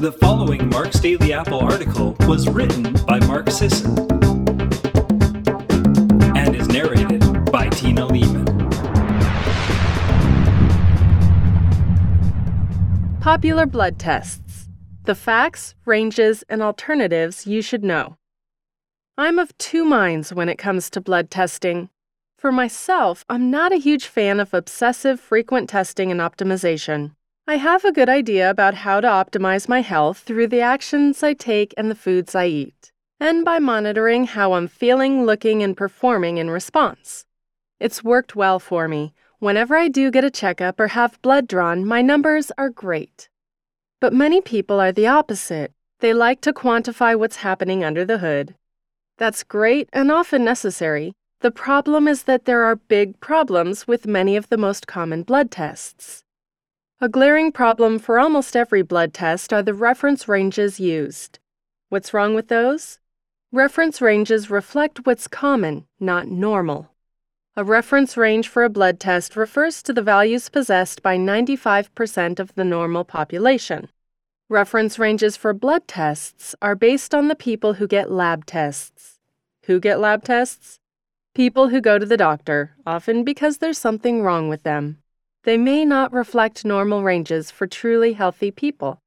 The following Mark's Daily Apple article was written by Mark Sisson and is narrated by Tina Leaman. Popular blood tests. The facts, ranges, and alternatives you should know. I'm of two minds when it comes to blood testing. For myself, I'm not a huge fan of obsessive frequent testing and optimization. I have a good idea about how to optimize my health through the actions I take and the foods I eat, and by monitoring how I'm feeling, looking, and performing in response. It's worked well for me. Whenever I do get a checkup or have blood drawn, my numbers are great. But many people are the opposite. They like to quantify what's happening under the hood. That's great and often necessary. The problem is that there are big problems with many of the most common blood tests. A glaring problem for almost every blood test are the reference ranges used. What's wrong with those? Reference ranges reflect what's common, not normal. A reference range for a blood test refers to the values possessed by 95% of the normal population. Reference ranges for blood tests are based on the people who get lab tests. Who get lab tests? People who go to the doctor, often because there's something wrong with them they may not reflect normal ranges for truly healthy people.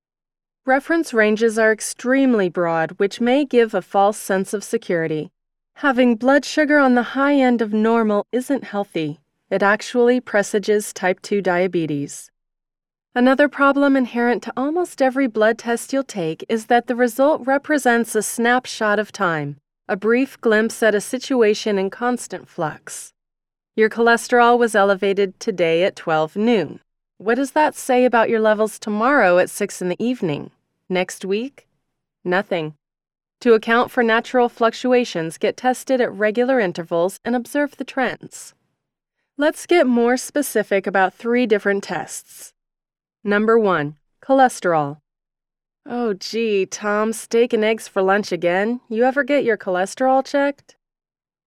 Reference ranges are extremely broad, which may give a false sense of security. Having blood sugar on the high end of normal isn't healthy. It actually presages type 2 diabetes. Another problem inherent to almost every blood test you'll take is that the result represents a snapshot of time, a brief glimpse at a situation in constant flux. Your cholesterol was elevated today at 12 noon. What does that say about your levels tomorrow at 6 in the evening? Next week? Nothing. To account for natural fluctuations, get tested at regular intervals and observe the trends. Let's get more specific about three different tests. Number one, cholesterol. Oh, gee, Tom, steak and eggs for lunch again? You ever get your cholesterol checked?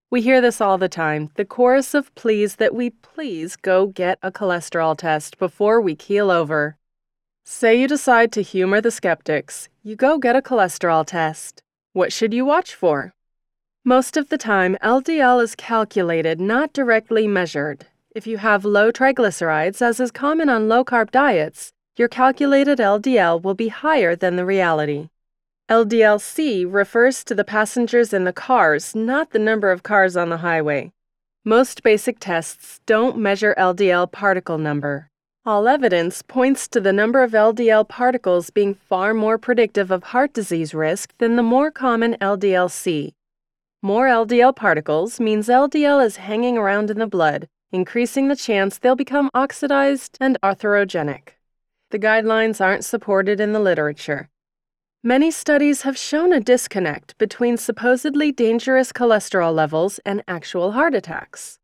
We hear this all the time the chorus of pleas that we please go get a cholesterol test before we keel over. Say you decide to humor the skeptics, you go get a cholesterol test. What should you watch for? Most of the time, LDL is calculated, not directly measured. If you have low triglycerides, as is common on low carb diets, your calculated LDL will be higher than the reality. LDLC refers to the passengers in the cars, not the number of cars on the highway. Most basic tests don't measure LDL particle number. All evidence points to the number of LDL particles being far more predictive of heart disease risk than the more common LDLC. More LDL particles means LDL is hanging around in the blood, increasing the chance they'll become oxidized and atherogenic. The guidelines aren't supported in the literature. Many studies have shown a disconnect between supposedly dangerous cholesterol levels and actual heart attacks.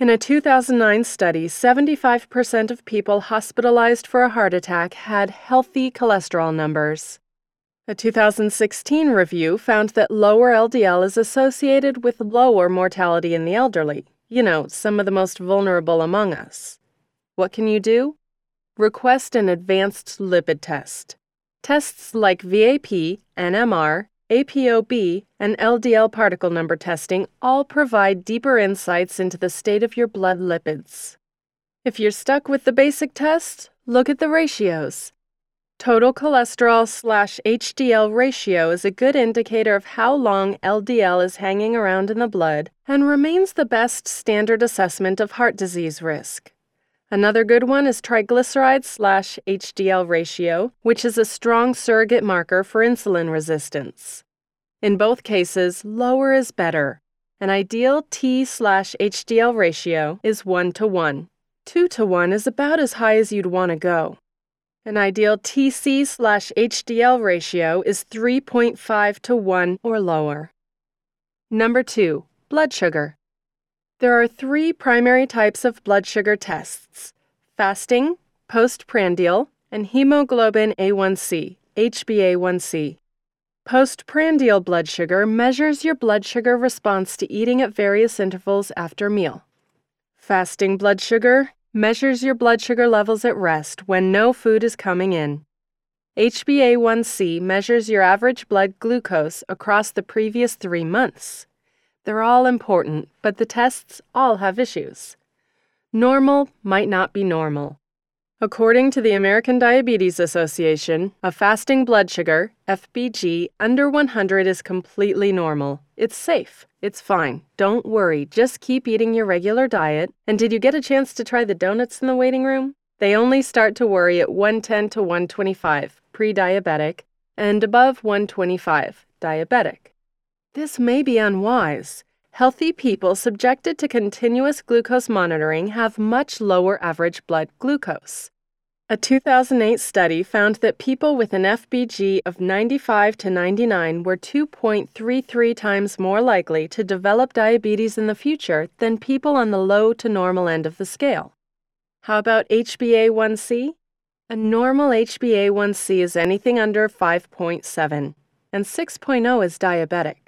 In a 2009 study, 75% of people hospitalized for a heart attack had healthy cholesterol numbers. A 2016 review found that lower LDL is associated with lower mortality in the elderly, you know, some of the most vulnerable among us. What can you do? Request an advanced lipid test. Tests like VAP, NMR, ApoB, and LDL particle number testing all provide deeper insights into the state of your blood lipids. If you're stuck with the basic test, look at the ratios. Total cholesterol slash HDL ratio is a good indicator of how long LDL is hanging around in the blood and remains the best standard assessment of heart disease risk. Another good one is triglyceride slash HDL ratio, which is a strong surrogate marker for insulin resistance. In both cases, lower is better. An ideal T slash HDL ratio is 1 to 1. 2 to 1 is about as high as you'd want to go. An ideal TC slash HDL ratio is 3.5 to 1 or lower. Number 2. Blood sugar. There are three primary types of blood sugar tests fasting, postprandial, and hemoglobin A1C, HbA1c. Postprandial blood sugar measures your blood sugar response to eating at various intervals after meal. Fasting blood sugar measures your blood sugar levels at rest when no food is coming in. HbA1c measures your average blood glucose across the previous three months. They're all important, but the tests all have issues. Normal might not be normal. According to the American Diabetes Association, a fasting blood sugar, FBG, under 100 is completely normal. It's safe. It's fine. Don't worry. Just keep eating your regular diet. And did you get a chance to try the donuts in the waiting room? They only start to worry at 110 to 125, pre diabetic, and above 125, diabetic. This may be unwise. Healthy people subjected to continuous glucose monitoring have much lower average blood glucose. A 2008 study found that people with an FBG of 95 to 99 were 2.33 times more likely to develop diabetes in the future than people on the low to normal end of the scale. How about HbA1c? A normal HbA1c is anything under 5.7, and 6.0 is diabetic.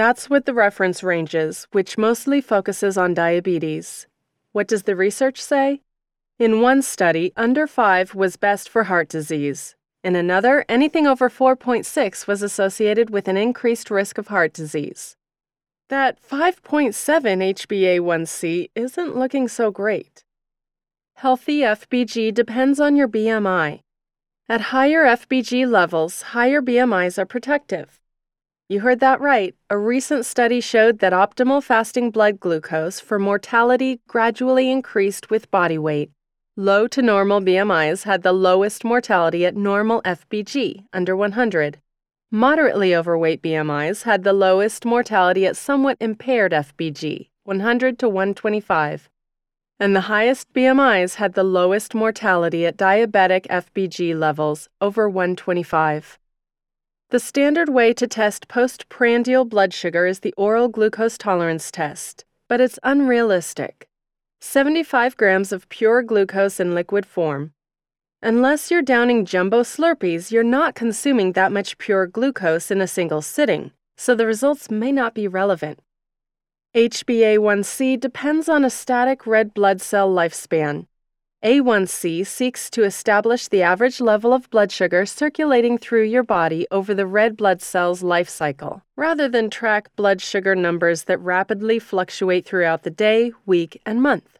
That's what the reference ranges, which mostly focuses on diabetes. What does the research say? In one study, under 5 was best for heart disease. In another, anything over 4.6 was associated with an increased risk of heart disease. That 5.7 HbA1c isn't looking so great. Healthy FBG depends on your BMI. At higher FBG levels, higher BMIs are protective. You heard that right. A recent study showed that optimal fasting blood glucose for mortality gradually increased with body weight. Low to normal BMIs had the lowest mortality at normal FBG, under 100. Moderately overweight BMIs had the lowest mortality at somewhat impaired FBG, 100 to 125 and the highest BMIs had the lowest mortality at diabetic FBG levels, over 125. The standard way to test postprandial blood sugar is the oral glucose tolerance test, but it's unrealistic. 75 grams of pure glucose in liquid form. Unless you're downing jumbo Slurpees, you're not consuming that much pure glucose in a single sitting, so the results may not be relevant. HbA1c depends on a static red blood cell lifespan. A1C seeks to establish the average level of blood sugar circulating through your body over the red blood cell's life cycle, rather than track blood sugar numbers that rapidly fluctuate throughout the day, week, and month.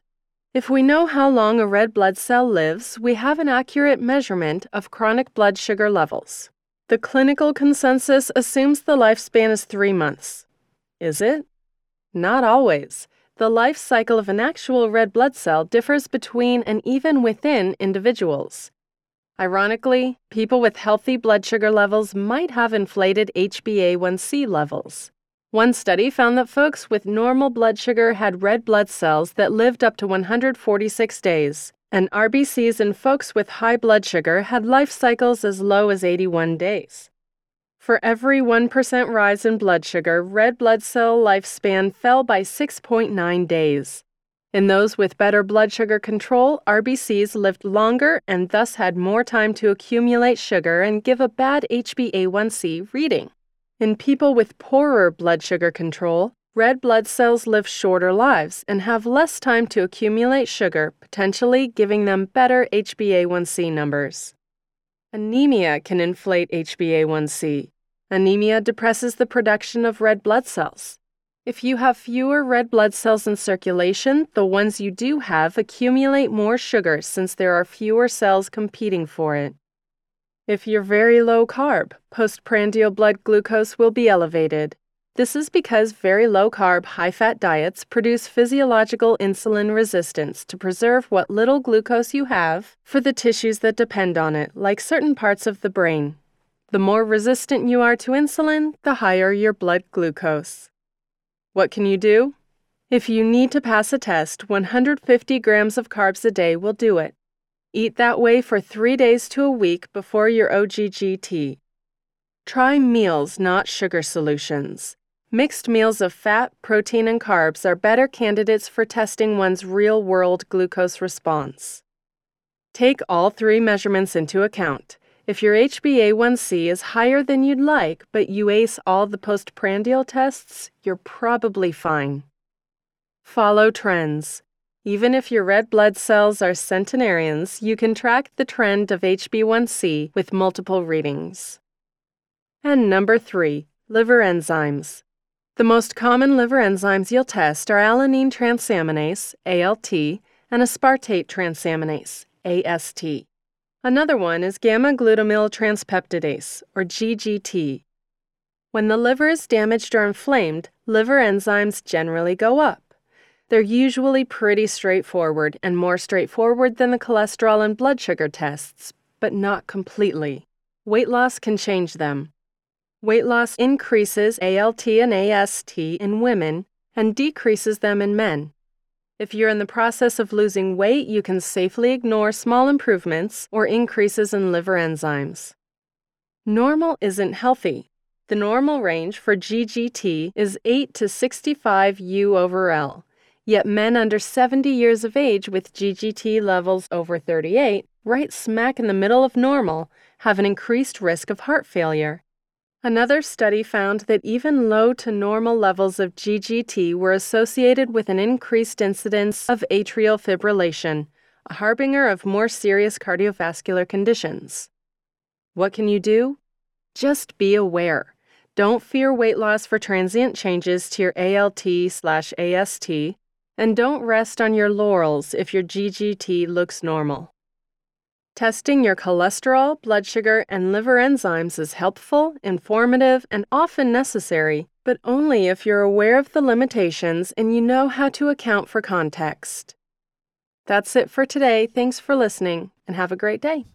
If we know how long a red blood cell lives, we have an accurate measurement of chronic blood sugar levels. The clinical consensus assumes the lifespan is three months. Is it? Not always. The life cycle of an actual red blood cell differs between and even within individuals. Ironically, people with healthy blood sugar levels might have inflated HbA1c levels. One study found that folks with normal blood sugar had red blood cells that lived up to 146 days, and RBCs in folks with high blood sugar had life cycles as low as 81 days. For every 1% rise in blood sugar, red blood cell lifespan fell by 6.9 days. In those with better blood sugar control, RBCs lived longer and thus had more time to accumulate sugar and give a bad HbA1c reading. In people with poorer blood sugar control, red blood cells live shorter lives and have less time to accumulate sugar, potentially giving them better HbA1c numbers. Anemia can inflate HbA1c. Anemia depresses the production of red blood cells. If you have fewer red blood cells in circulation, the ones you do have accumulate more sugar since there are fewer cells competing for it. If you're very low carb, postprandial blood glucose will be elevated. This is because very low carb, high fat diets produce physiological insulin resistance to preserve what little glucose you have for the tissues that depend on it, like certain parts of the brain. The more resistant you are to insulin, the higher your blood glucose. What can you do? If you need to pass a test, 150 grams of carbs a day will do it. Eat that way for three days to a week before your OGTT. Try meals, not sugar solutions. Mixed meals of fat, protein, and carbs are better candidates for testing one's real world glucose response. Take all three measurements into account. If your HbA1c is higher than you'd like, but you ace all the postprandial tests, you're probably fine. Follow trends. Even if your red blood cells are centenarians, you can track the trend of HbA1c with multiple readings. And number three, liver enzymes. The most common liver enzymes you'll test are alanine transaminase, ALT, and aspartate transaminase, AST. Another one is gamma glutamyl transpeptidase, or GGT. When the liver is damaged or inflamed, liver enzymes generally go up. They're usually pretty straightforward and more straightforward than the cholesterol and blood sugar tests, but not completely. Weight loss can change them. Weight loss increases ALT and AST in women and decreases them in men. If you're in the process of losing weight, you can safely ignore small improvements or increases in liver enzymes. Normal isn't healthy. The normal range for GGT is 8 to 65 U over L. Yet men under 70 years of age with GGT levels over 38, right smack in the middle of normal, have an increased risk of heart failure. Another study found that even low to normal levels of GGT were associated with an increased incidence of atrial fibrillation, a harbinger of more serious cardiovascular conditions. What can you do? Just be aware. Don't fear weight loss for transient changes to your ALT/AST and don't rest on your laurels if your GGT looks normal. Testing your cholesterol, blood sugar, and liver enzymes is helpful, informative, and often necessary, but only if you're aware of the limitations and you know how to account for context. That's it for today. Thanks for listening, and have a great day.